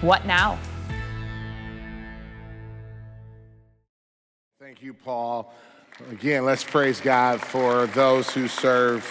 what now? Thank you, Paul. Again, let's praise God for those who serve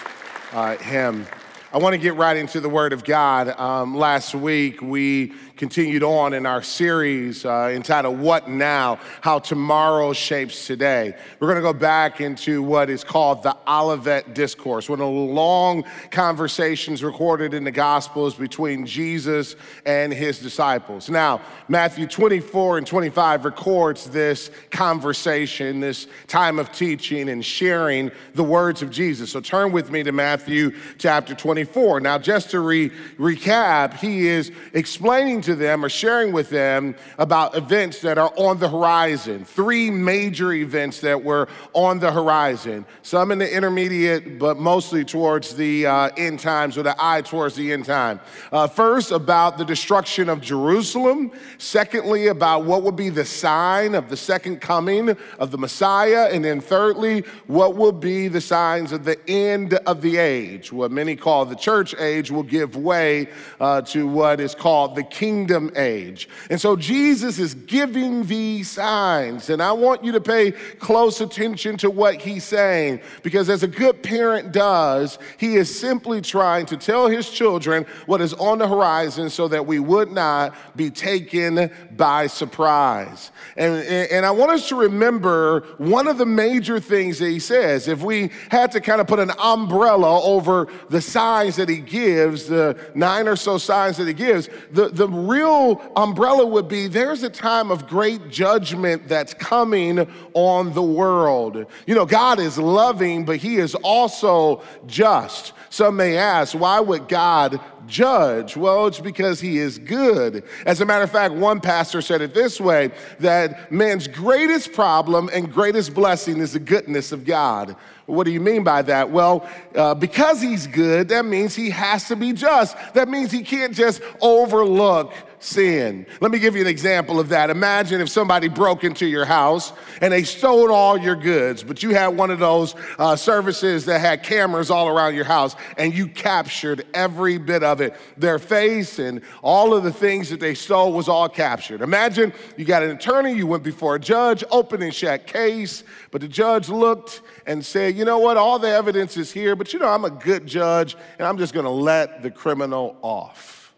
uh, Him. I want to get right into the Word of God. Um, last week, we continued on in our series uh, entitled What Now? How Tomorrow Shapes Today. We're going to go back into what is called the Olivet Discourse, one of the long conversations recorded in the Gospels between Jesus and his disciples. Now, Matthew 24 and 25 records this conversation, this time of teaching and sharing the words of Jesus. So turn with me to Matthew chapter 24. Now, just to re- recap, he is explaining to them or sharing with them about events that are on the horizon. Three major events that were on the horizon. Some in the intermediate, but mostly towards the uh, end times, or the eye towards the end time. Uh, first, about the destruction of Jerusalem. Secondly, about what would be the sign of the second coming of the Messiah. And then thirdly, what will be the signs of the end of the age. What many call the church age will give way uh, to what is called the kingdom kingdom age. And so Jesus is giving these signs. And I want you to pay close attention to what he's saying because, as a good parent does, he is simply trying to tell his children what is on the horizon so that we would not be taken by surprise. And, and I want us to remember one of the major things that he says. If we had to kind of put an umbrella over the signs that he gives, the nine or so signs that he gives, the, the real umbrella would be there's a time of great judgment that's coming on the world. You know, God is loving, but He is also just. Some may ask, why would God judge? Well, it's because he is good. As a matter of fact, one pastor said it this way that man's greatest problem and greatest blessing is the goodness of God. What do you mean by that? Well, uh, because he's good, that means he has to be just. That means he can't just overlook sin. Let me give you an example of that. Imagine if somebody broke into your house and they stole all your goods, but you had one of those uh, services that had cameras all around your house and you captured every bit of it. Their face and all of the things that they stole was all captured. Imagine you got an attorney, you went before a judge, open and case, but the judge looked and said, you know what, all the evidence is here, but you know, I'm a good judge and I'm just gonna let the criminal off.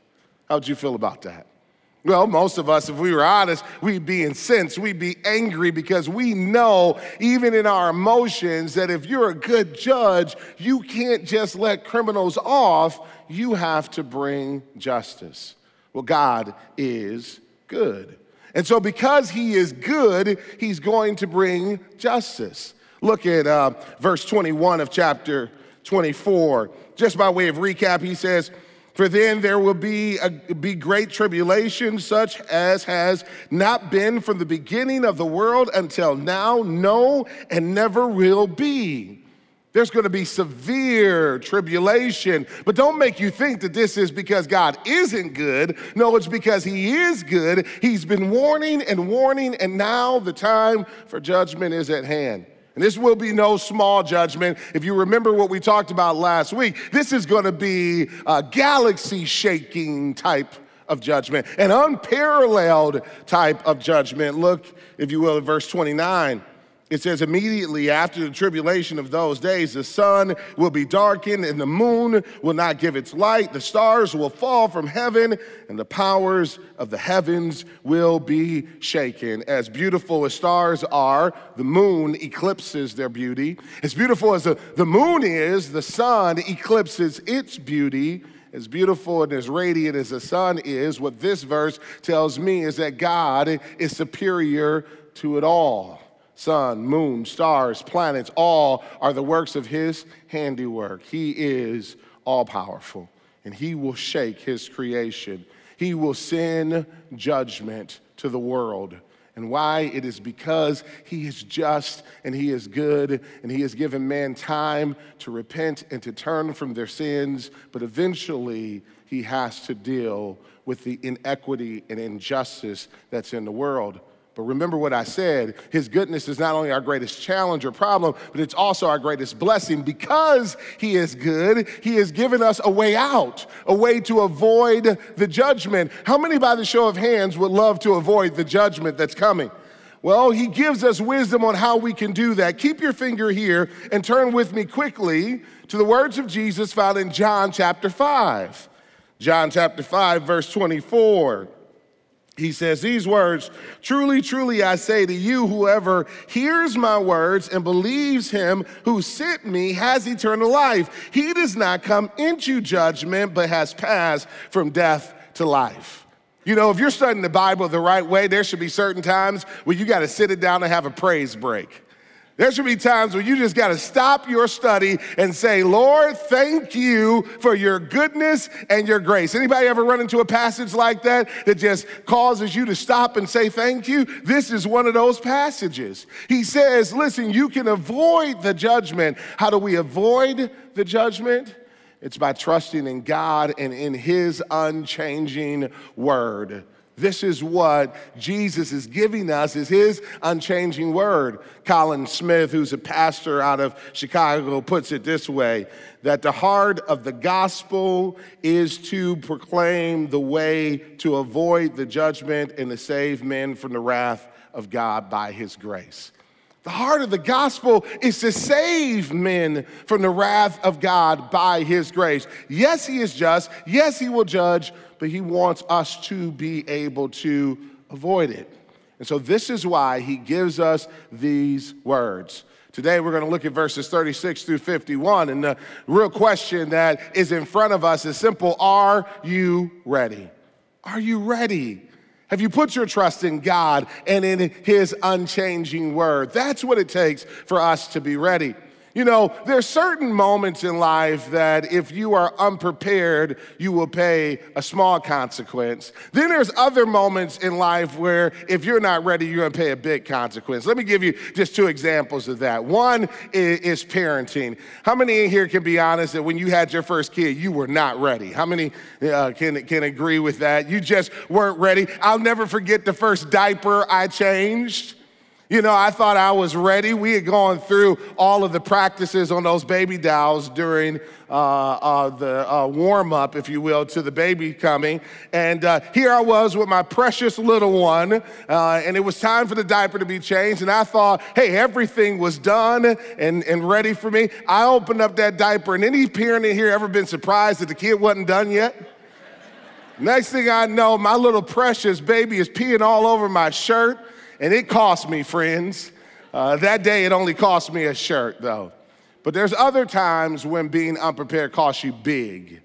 How'd you feel about that? Well, most of us, if we were honest, we'd be incensed, we'd be angry because we know, even in our emotions, that if you're a good judge, you can't just let criminals off, you have to bring justice. Well, God is good. And so, because He is good, He's going to bring justice. Look at uh, verse 21 of chapter 24. Just by way of recap, He says, for then there will be, a, be great tribulation, such as has not been from the beginning of the world until now, no, and never will be. There's to be severe tribulation, but don't make you think that this is because God isn't good. No, it's because He is good. He's been warning and warning, and now the time for judgment is at hand. And this will be no small judgment. If you remember what we talked about last week, this is going to be a galaxy shaking type of judgment, an unparalleled type of judgment. Look, if you will, at verse 29. It says, immediately after the tribulation of those days, the sun will be darkened and the moon will not give its light. The stars will fall from heaven and the powers of the heavens will be shaken. As beautiful as stars are, the moon eclipses their beauty. As beautiful as the, the moon is, the sun eclipses its beauty. As beautiful and as radiant as the sun is, what this verse tells me is that God is superior to it all sun, moon, stars, planets, all are the works of his handiwork. He is all powerful and he will shake his creation. He will send judgment to the world. And why? It is because he is just and he is good and he has given man time to repent and to turn from their sins, but eventually he has to deal with the inequity and injustice that's in the world. But remember what I said His goodness is not only our greatest challenge or problem, but it's also our greatest blessing. Because He is good, He has given us a way out, a way to avoid the judgment. How many, by the show of hands, would love to avoid the judgment that's coming? Well, He gives us wisdom on how we can do that. Keep your finger here and turn with me quickly to the words of Jesus found in John chapter 5. John chapter 5, verse 24. He says these words Truly, truly, I say to you, whoever hears my words and believes him who sent me has eternal life. He does not come into judgment, but has passed from death to life. You know, if you're studying the Bible the right way, there should be certain times where you got to sit it down and have a praise break. There should be times where you just got to stop your study and say, Lord, thank you for your goodness and your grace. Anybody ever run into a passage like that that just causes you to stop and say thank you? This is one of those passages. He says, listen, you can avoid the judgment. How do we avoid the judgment? It's by trusting in God and in His unchanging word. This is what Jesus is giving us is his unchanging word. Colin Smith, who's a pastor out of Chicago, puts it this way that the heart of the gospel is to proclaim the way to avoid the judgment and to save men from the wrath of God by his grace. The heart of the gospel is to save men from the wrath of God by his grace. Yes, he is just. Yes, he will judge, but he wants us to be able to avoid it. And so, this is why he gives us these words. Today, we're going to look at verses 36 through 51. And the real question that is in front of us is simple Are you ready? Are you ready? Have you put your trust in God and in His unchanging word? That's what it takes for us to be ready. You know, there's certain moments in life that if you are unprepared, you will pay a small consequence. Then there's other moments in life where if you're not ready, you're gonna pay a big consequence. Let me give you just two examples of that. One is, is parenting. How many in here can be honest that when you had your first kid, you were not ready? How many uh, can, can agree with that? You just weren't ready. I'll never forget the first diaper I changed. You know, I thought I was ready. We had gone through all of the practices on those baby dolls during uh, uh, the uh, warm up, if you will, to the baby coming. And uh, here I was with my precious little one, uh, and it was time for the diaper to be changed. And I thought, hey, everything was done and, and ready for me. I opened up that diaper, and any parent in here ever been surprised that the kid wasn't done yet? Next thing I know, my little precious baby is peeing all over my shirt. And it cost me, friends. Uh, that day, it only cost me a shirt, though. But there's other times when being unprepared costs you big.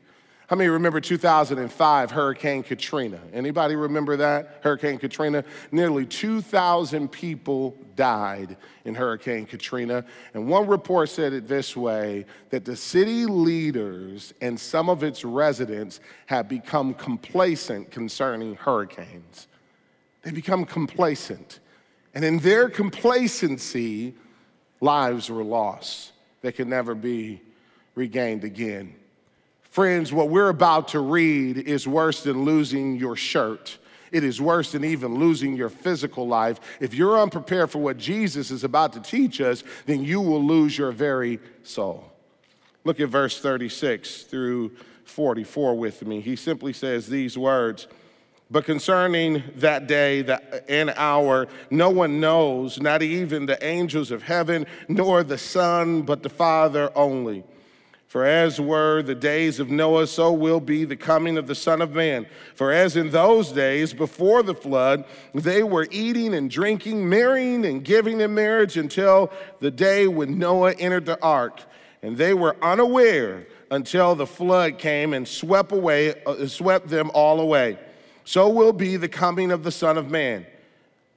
How many remember 2005 Hurricane Katrina? Anybody remember that? Hurricane Katrina? Nearly 2,000 people died in Hurricane Katrina. And one report said it this way that the city leaders and some of its residents have become complacent concerning hurricanes. They become complacent. And in their complacency, lives were lost that can never be regained again. Friends, what we're about to read is worse than losing your shirt. It is worse than even losing your physical life. If you're unprepared for what Jesus is about to teach us, then you will lose your very soul. Look at verse 36 through 44 with me. He simply says these words. But concerning that day that, and hour, no one knows, not even the angels of heaven, nor the Son, but the Father only. For as were the days of Noah, so will be the coming of the Son of Man. For as in those days before the flood, they were eating and drinking, marrying and giving in marriage until the day when Noah entered the ark. And they were unaware until the flood came and swept away, uh, swept them all away so will be the coming of the Son of Man.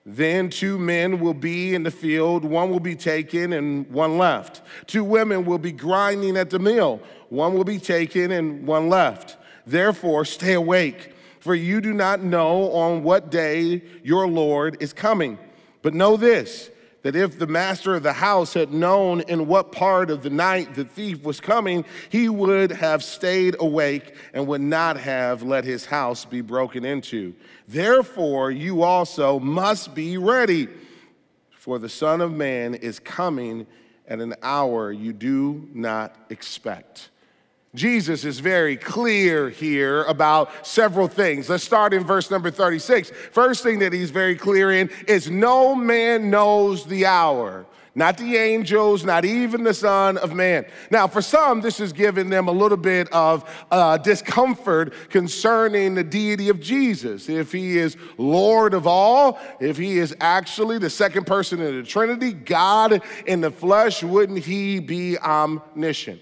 Then two men will be in the field, one will be taken and one left. Two women will be grinding at the mill, one will be taken and one left. Therefore, stay awake. for you do not know on what day your Lord is coming. But know this that if the master of the house had known in what part of the night the thief was coming, he would have stayed awake and would not have let his house be broken into. Therefore, you also must be ready, for the Son of Man is coming at an hour you do not expect. Jesus is very clear here about several things. Let's start in verse number 36. First thing that he's very clear in is no man knows the hour. Not the angels, not even the Son of Man. Now, for some, this has given them a little bit of uh, discomfort concerning the deity of Jesus. If he is Lord of all, if he is actually the second person in the Trinity, God in the flesh, wouldn't he be omniscient?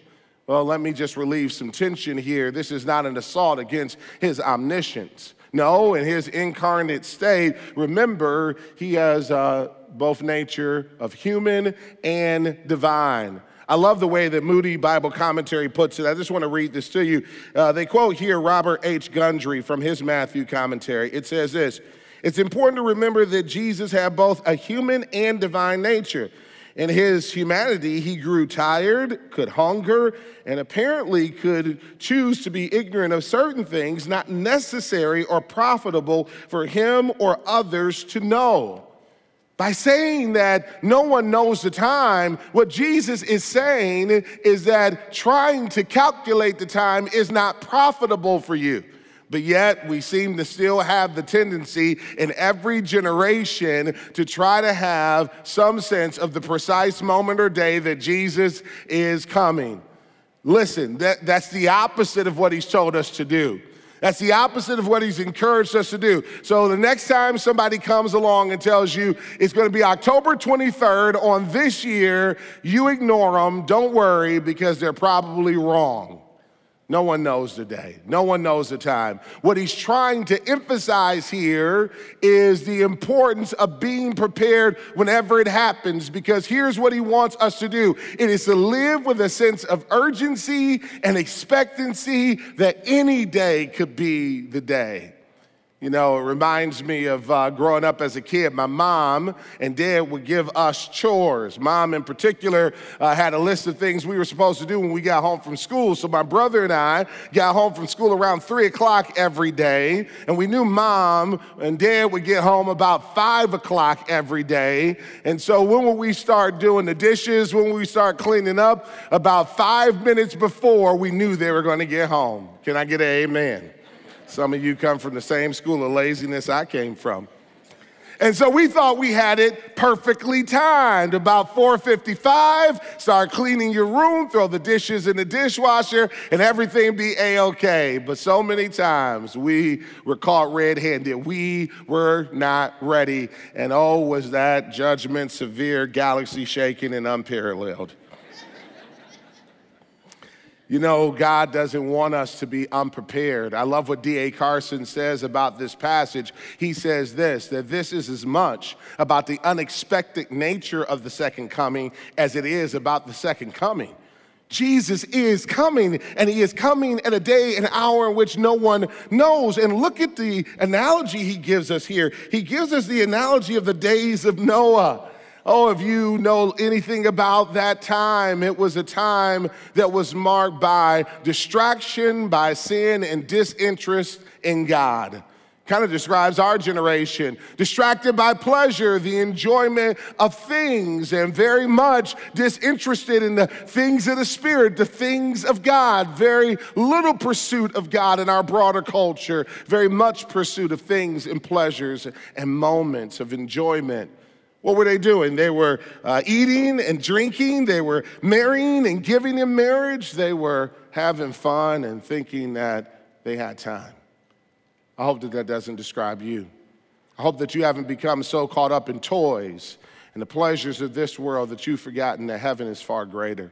Well, let me just relieve some tension here. This is not an assault against his omniscience. No, in his incarnate state, remember, he has uh, both nature of human and divine. I love the way that Moody Bible Commentary puts it. I just want to read this to you. Uh, they quote here Robert H. Gundry from his Matthew commentary. It says this It's important to remember that Jesus had both a human and divine nature. In his humanity, he grew tired, could hunger, and apparently could choose to be ignorant of certain things not necessary or profitable for him or others to know. By saying that no one knows the time, what Jesus is saying is that trying to calculate the time is not profitable for you. But yet, we seem to still have the tendency in every generation to try to have some sense of the precise moment or day that Jesus is coming. Listen, that, that's the opposite of what he's told us to do. That's the opposite of what he's encouraged us to do. So the next time somebody comes along and tells you it's going to be October 23rd on this year, you ignore them. Don't worry because they're probably wrong. No one knows the day. No one knows the time. What he's trying to emphasize here is the importance of being prepared whenever it happens, because here's what he wants us to do it is to live with a sense of urgency and expectancy that any day could be the day. You know, it reminds me of uh, growing up as a kid. My mom and dad would give us chores. Mom, in particular, uh, had a list of things we were supposed to do when we got home from school. So my brother and I got home from school around three o'clock every day. And we knew mom and dad would get home about five o'clock every day. And so when would we start doing the dishes? When would we start cleaning up? About five minutes before we knew they were going to get home. Can I get an amen? Some of you come from the same school of laziness I came from. And so we thought we had it perfectly timed. About 4:55, start cleaning your room, throw the dishes in the dishwasher, and everything be a-okay. But so many times we were caught red-handed. We were not ready. And oh, was that judgment severe, galaxy shaking, and unparalleled. You know, God doesn't want us to be unprepared. I love what D.A. Carson says about this passage. He says this that this is as much about the unexpected nature of the second coming as it is about the second coming. Jesus is coming, and he is coming at a day, an hour in which no one knows. And look at the analogy he gives us here. He gives us the analogy of the days of Noah. Oh, if you know anything about that time, it was a time that was marked by distraction, by sin, and disinterest in God. Kind of describes our generation. Distracted by pleasure, the enjoyment of things, and very much disinterested in the things of the Spirit, the things of God. Very little pursuit of God in our broader culture, very much pursuit of things and pleasures and moments of enjoyment. What were they doing? They were uh, eating and drinking. They were marrying and giving in marriage. They were having fun and thinking that they had time. I hope that that doesn't describe you. I hope that you haven't become so caught up in toys and the pleasures of this world that you've forgotten that heaven is far greater.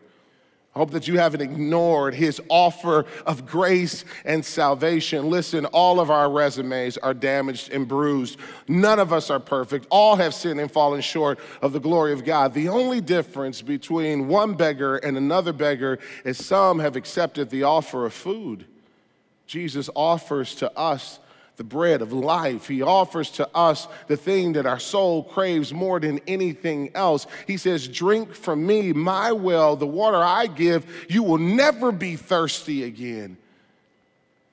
I hope that you haven't ignored his offer of grace and salvation. Listen, all of our resumes are damaged and bruised. None of us are perfect. All have sinned and fallen short of the glory of God. The only difference between one beggar and another beggar is some have accepted the offer of food. Jesus offers to us the bread of life. He offers to us the thing that our soul craves more than anything else. He says, Drink from me, my well, the water I give. You will never be thirsty again.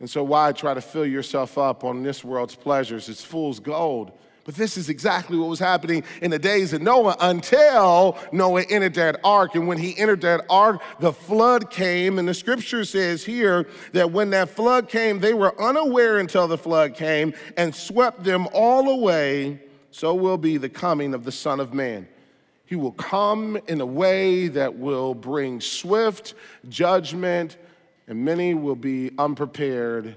And so, why try to fill yourself up on this world's pleasures? It's fool's gold. But this is exactly what was happening in the days of Noah until Noah entered that ark. And when he entered that ark, the flood came. And the scripture says here that when that flood came, they were unaware until the flood came and swept them all away. So will be the coming of the Son of Man. He will come in a way that will bring swift judgment, and many will be unprepared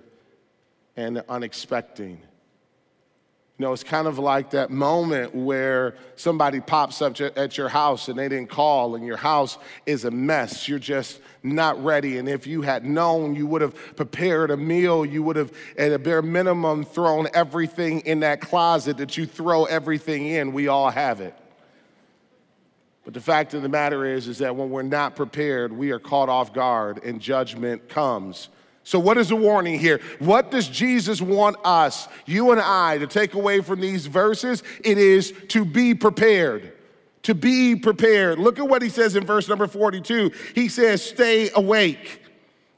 and unexpected. You know, it's kind of like that moment where somebody pops up at your house and they didn't call, and your house is a mess. You're just not ready. And if you had known, you would have prepared a meal. You would have, at a bare minimum, thrown everything in that closet that you throw everything in. We all have it. But the fact of the matter is, is that when we're not prepared, we are caught off guard and judgment comes. So, what is the warning here? What does Jesus want us, you and I, to take away from these verses? It is to be prepared. To be prepared. Look at what he says in verse number 42. He says, Stay awake.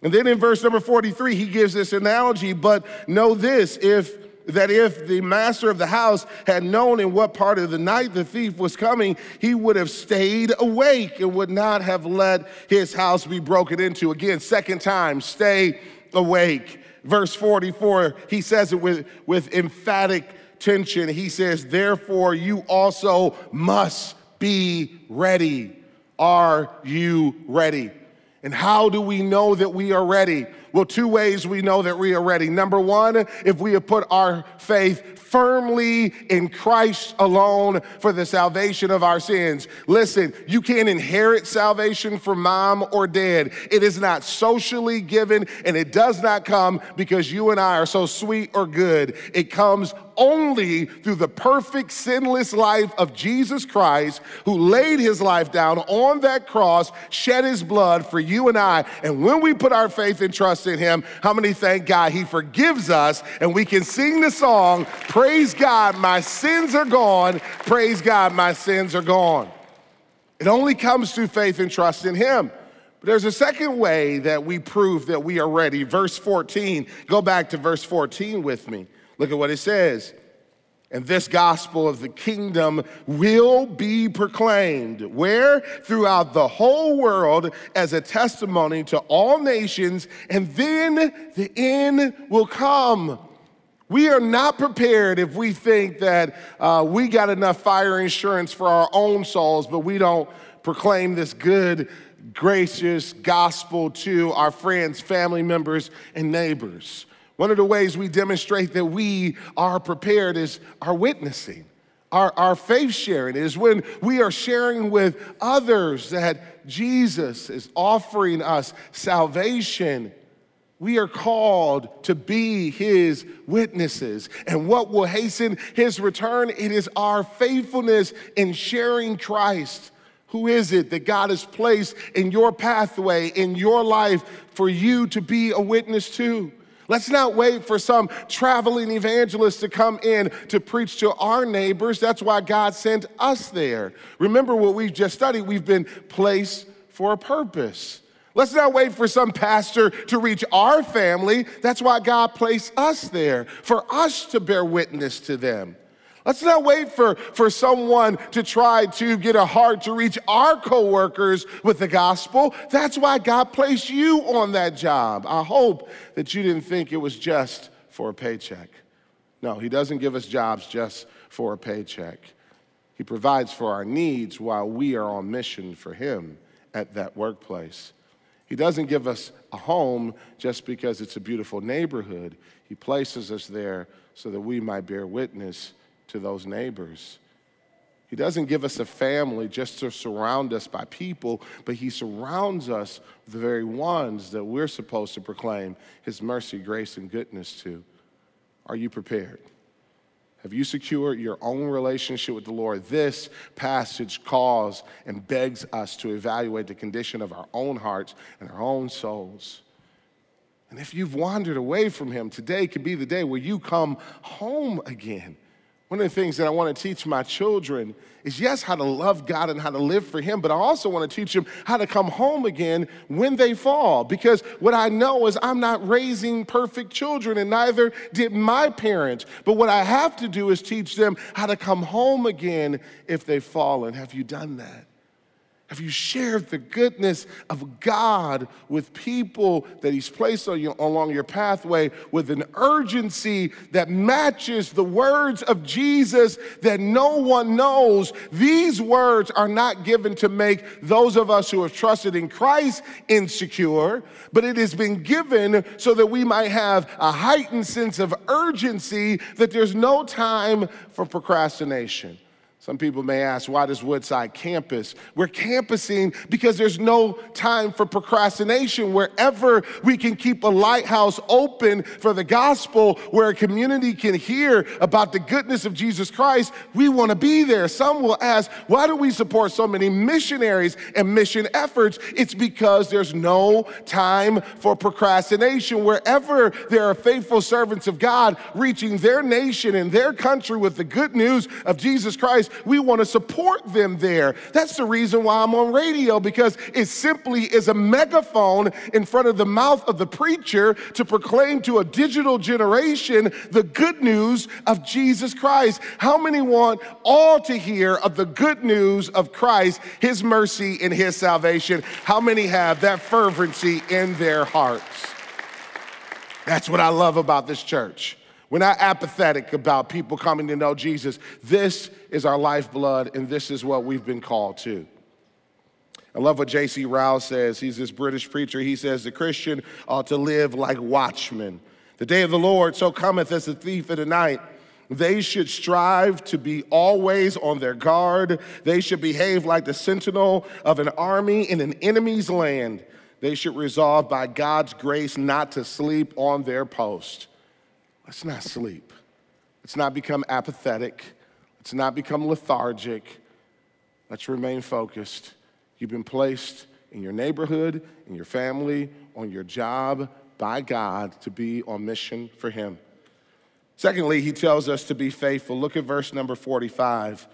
And then in verse number 43, he gives this analogy, but know this if that if the master of the house had known in what part of the night the thief was coming, he would have stayed awake and would not have let his house be broken into. Again, second time, stay awake. Verse 44, he says it with, with emphatic tension. He says, Therefore, you also must be ready. Are you ready? And how do we know that we are ready? Well, two ways we know that we are ready. Number one, if we have put our faith firmly in Christ alone for the salvation of our sins. Listen, you can't inherit salvation from mom or dad. It is not socially given, and it does not come because you and I are so sweet or good. It comes only through the perfect, sinless life of Jesus Christ, who laid his life down on that cross, shed his blood for you and I. And when we put our faith and trust in him, how many thank God he forgives us and we can sing the song, Praise God, my sins are gone. Praise God, my sins are gone. It only comes through faith and trust in him. But there's a second way that we prove that we are ready. Verse 14, go back to verse 14 with me. Look at what it says. And this gospel of the kingdom will be proclaimed. Where? Throughout the whole world as a testimony to all nations, and then the end will come. We are not prepared if we think that uh, we got enough fire insurance for our own souls, but we don't proclaim this good, gracious gospel to our friends, family members, and neighbors. One of the ways we demonstrate that we are prepared is our witnessing. Our, our faith sharing is when we are sharing with others that Jesus is offering us salvation. We are called to be his witnesses. And what will hasten his return? It is our faithfulness in sharing Christ. Who is it that God has placed in your pathway, in your life, for you to be a witness to? Let's not wait for some traveling evangelist to come in to preach to our neighbors. That's why God sent us there. Remember what we've just studied. We've been placed for a purpose. Let's not wait for some pastor to reach our family. That's why God placed us there, for us to bear witness to them. Let's not wait for, for someone to try to get a heart to reach our coworkers with the gospel. That's why God placed you on that job. I hope that you didn't think it was just for a paycheck. No, He doesn't give us jobs just for a paycheck. He provides for our needs while we are on mission for Him at that workplace. He doesn't give us a home just because it's a beautiful neighborhood. He places us there so that we might bear witness to those neighbors. He doesn't give us a family just to surround us by people, but He surrounds us with the very ones that we're supposed to proclaim His mercy, grace, and goodness to. Are you prepared? Have you secured your own relationship with the Lord? This passage calls and begs us to evaluate the condition of our own hearts and our own souls. And if you've wandered away from Him, today could be the day where you come home again. One of the things that I want to teach my children is yes, how to love God and how to live for Him, but I also want to teach them how to come home again when they fall. Because what I know is I'm not raising perfect children, and neither did my parents. But what I have to do is teach them how to come home again if they fall. And have you done that? Have you shared the goodness of God with people that He's placed on you, along your pathway with an urgency that matches the words of Jesus that no one knows? These words are not given to make those of us who have trusted in Christ insecure, but it has been given so that we might have a heightened sense of urgency that there's no time for procrastination. Some people may ask, why does Woodside campus? We're campusing because there's no time for procrastination. Wherever we can keep a lighthouse open for the gospel, where a community can hear about the goodness of Jesus Christ, we want to be there. Some will ask, why do we support so many missionaries and mission efforts? It's because there's no time for procrastination. Wherever there are faithful servants of God reaching their nation and their country with the good news of Jesus Christ, we want to support them there. That's the reason why I'm on radio, because it simply is a megaphone in front of the mouth of the preacher to proclaim to a digital generation the good news of Jesus Christ. How many want all to hear of the good news of Christ, his mercy, and his salvation? How many have that fervency in their hearts? That's what I love about this church. We're not apathetic about people coming to know Jesus. This is our lifeblood, and this is what we've been called to. I love what J.C. Ryle says. He's this British preacher. He says, The Christian ought to live like watchmen. The day of the Lord so cometh as a thief in the night. They should strive to be always on their guard. They should behave like the sentinel of an army in an enemy's land. They should resolve by God's grace not to sleep on their post. Let's not sleep. Let's not become apathetic. Let's not become lethargic. Let's remain focused. You've been placed in your neighborhood, in your family, on your job by God to be on mission for Him. Secondly, He tells us to be faithful. Look at verse number 45.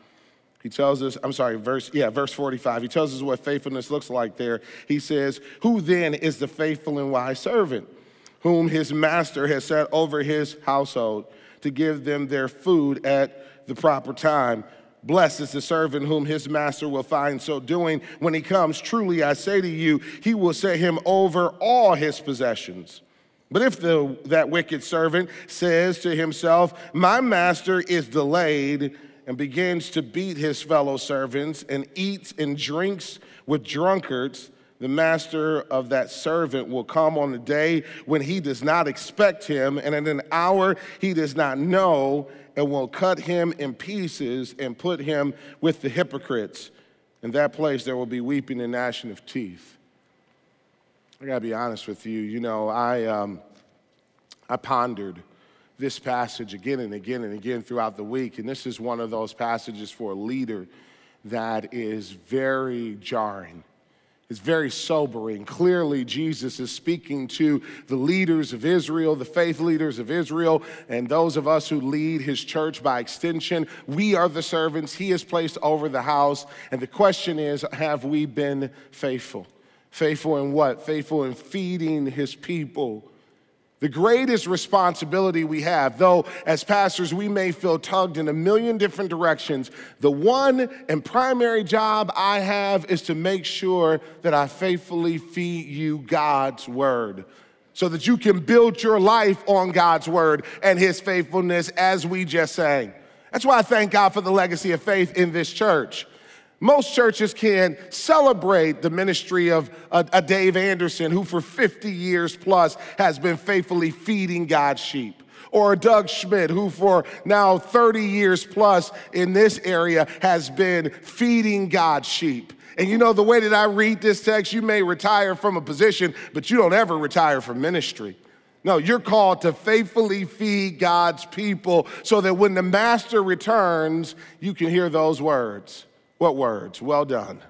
He tells us, I'm sorry, verse, yeah, verse 45. He tells us what faithfulness looks like there. He says, Who then is the faithful and wise servant? Whom his master has set over his household to give them their food at the proper time. Blessed is the servant whom his master will find so doing when he comes. Truly, I say to you, he will set him over all his possessions. But if the, that wicked servant says to himself, My master is delayed, and begins to beat his fellow servants and eats and drinks with drunkards, the master of that servant will come on a day when he does not expect him, and in an hour he does not know, and will cut him in pieces and put him with the hypocrites. In that place there will be weeping and gnashing of teeth. I gotta be honest with you. You know, I, um, I pondered this passage again and again and again throughout the week, and this is one of those passages for a leader that is very jarring is very sobering. Clearly, Jesus is speaking to the leaders of Israel, the faith leaders of Israel, and those of us who lead his church by extension. We are the servants he has placed over the house. And the question is have we been faithful? Faithful in what? Faithful in feeding his people the greatest responsibility we have, though as pastors we may feel tugged in a million different directions, the one and primary job I have is to make sure that I faithfully feed you God's word so that you can build your life on God's word and his faithfulness as we just sang. That's why I thank God for the legacy of faith in this church. Most churches can celebrate the ministry of a, a, Dave Anderson, who for 50 years plus has been faithfully feeding God's sheep. Or a Doug Schmidt, who for now 30 years plus in this area has been feeding God's sheep. And you know, the way that I read this text, you may retire from a position, but you don't ever retire from ministry. No, you're called to faithfully feed God's people so that when the master returns, you can hear those words. What words? Well done.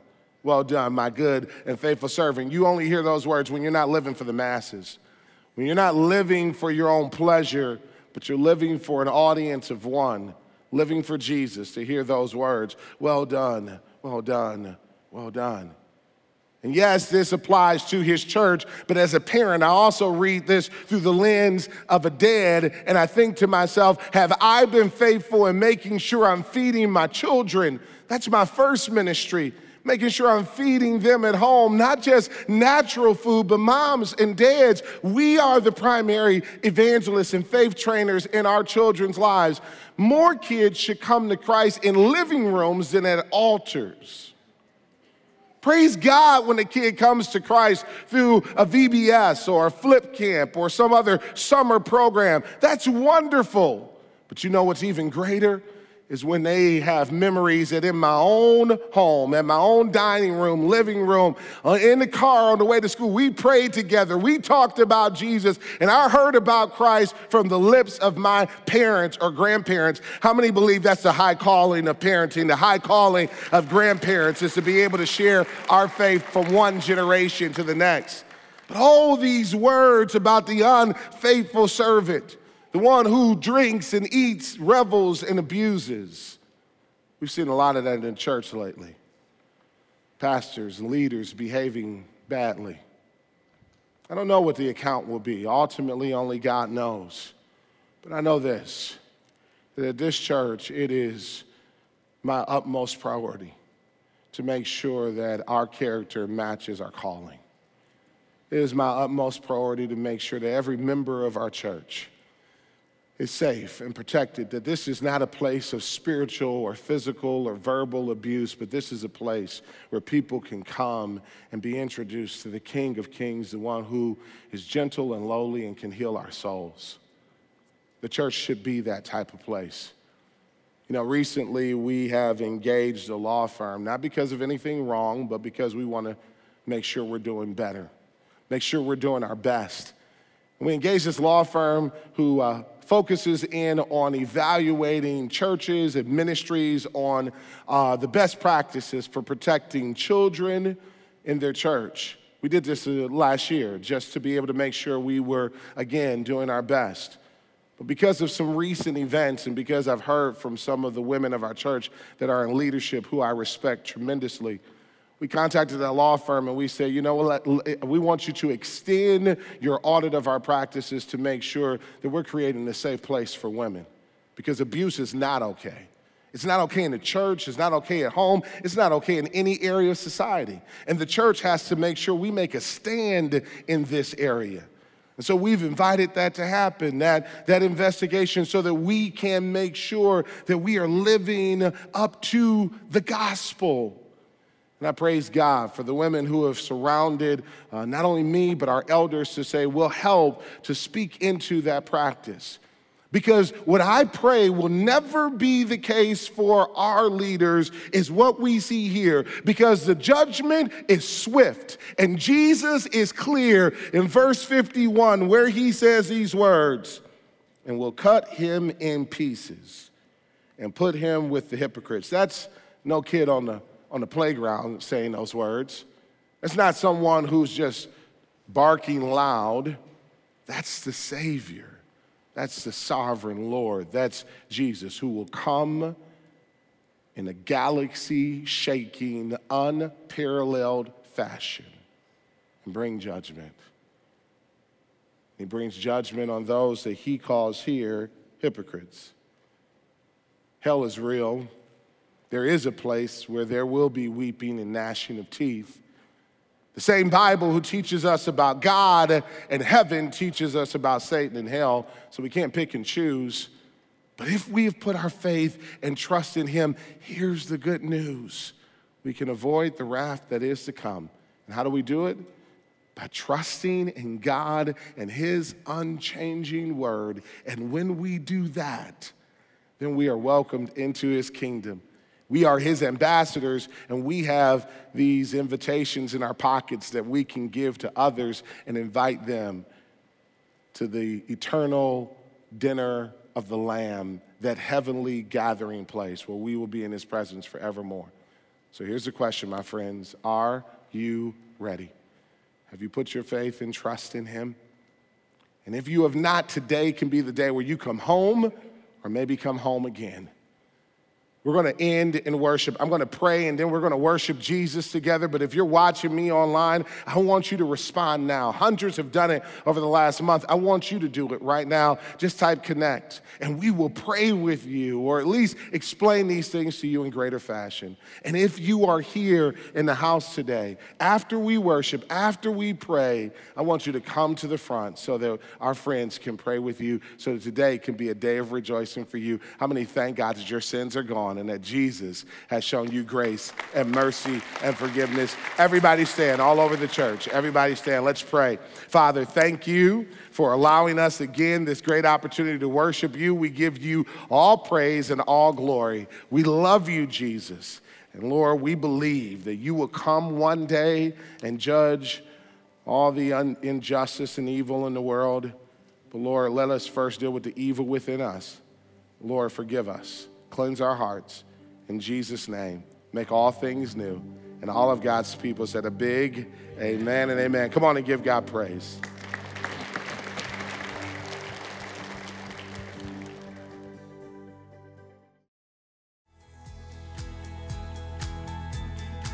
Well done, my good and faithful servant. You only hear those words when you're not living for the masses. When you're not living for your own pleasure, but you're living for an audience of one, living for Jesus to hear those words, well done, well done, well done. And yes, this applies to his church, but as a parent, I also read this through the lens of a dad, and I think to myself, have I been faithful in making sure I'm feeding my children? That's my first ministry making sure I'm feeding them at home, not just natural food, but moms and dads, we are the primary evangelists and faith trainers in our children's lives. More kids should come to Christ in living rooms than at altars. Praise God when a kid comes to Christ through a VBS or a flip camp or some other summer program. That's wonderful. But you know what's even greater? Is when they have memories that in my own home, in my own dining room, living room, uh, in the car on the way to school, we prayed together. We talked about Jesus, and I heard about Christ from the lips of my parents or grandparents. How many believe that's the high calling of parenting? The high calling of grandparents is to be able to share our faith from one generation to the next. But all these words about the unfaithful servant, the one who drinks and eats, revels, and abuses. We've seen a lot of that in church lately. Pastors and leaders behaving badly. I don't know what the account will be. Ultimately, only God knows. But I know this that at this church, it is my utmost priority to make sure that our character matches our calling. It is my utmost priority to make sure that every member of our church is safe and protected, that this is not a place of spiritual or physical or verbal abuse, but this is a place where people can come and be introduced to the King of Kings, the one who is gentle and lowly and can heal our souls. The church should be that type of place. You know, recently we have engaged a law firm, not because of anything wrong, but because we want to make sure we're doing better, make sure we're doing our best. We engaged this law firm who uh, focuses in on evaluating churches and ministries on uh, the best practices for protecting children in their church. We did this uh, last year just to be able to make sure we were, again, doing our best. But because of some recent events and because I've heard from some of the women of our church that are in leadership who I respect tremendously, we contacted that law firm and we said, you know, eh, we want you to extend your audit of our practices to make sure that we're creating a safe place for women because abuse is not okay. It's not okay in the church, it's not okay at home, it's not okay in any area of society. And the church has to make sure we make a stand in this area. And so we've invited that to happen, that, that investigation, so that we can make sure that we are living up to the gospel. And I praise God for the women who have surrounded uh, not only me, but our elders to say, we'll help to speak into that practice. Because what I pray will never be the case for our leaders is what we see here. Because the judgment is swift. And Jesus is clear in verse 51 where he says these words and will cut him in pieces and put him with the hypocrites. That's no kid on the on the playground saying those words. It's not someone who's just barking loud. That's the Savior. That's the sovereign Lord. That's Jesus who will come in a galaxy shaking, unparalleled fashion and bring judgment. He brings judgment on those that he calls here hypocrites. Hell is real. There is a place where there will be weeping and gnashing of teeth. The same Bible who teaches us about God and heaven teaches us about Satan and hell, so we can't pick and choose. But if we have put our faith and trust in Him, here's the good news we can avoid the wrath that is to come. And how do we do it? By trusting in God and His unchanging word. And when we do that, then we are welcomed into His kingdom. We are his ambassadors, and we have these invitations in our pockets that we can give to others and invite them to the eternal dinner of the Lamb, that heavenly gathering place where we will be in his presence forevermore. So here's the question, my friends Are you ready? Have you put your faith and trust in him? And if you have not, today can be the day where you come home or maybe come home again. We're going to end in worship. I'm going to pray and then we're going to worship Jesus together. But if you're watching me online, I want you to respond now. Hundreds have done it over the last month. I want you to do it right now. Just type connect and we will pray with you or at least explain these things to you in greater fashion. And if you are here in the house today, after we worship, after we pray, I want you to come to the front so that our friends can pray with you so that today can be a day of rejoicing for you. How many thank God that your sins are gone? And that Jesus has shown you grace and mercy and forgiveness. Everybody stand all over the church. Everybody stand. Let's pray. Father, thank you for allowing us again this great opportunity to worship you. We give you all praise and all glory. We love you, Jesus. And Lord, we believe that you will come one day and judge all the un- injustice and evil in the world. But Lord, let us first deal with the evil within us. Lord, forgive us cleanse our hearts. In Jesus' name, make all things new. And all of God's people said a big amen and amen. Come on and give God praise.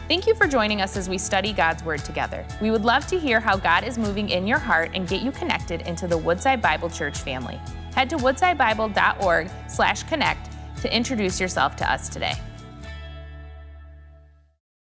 Thank you for joining us as we study God's Word together. We would love to hear how God is moving in your heart and get you connected into the Woodside Bible Church family. Head to woodsidebible.org/connect to introduce yourself to us today.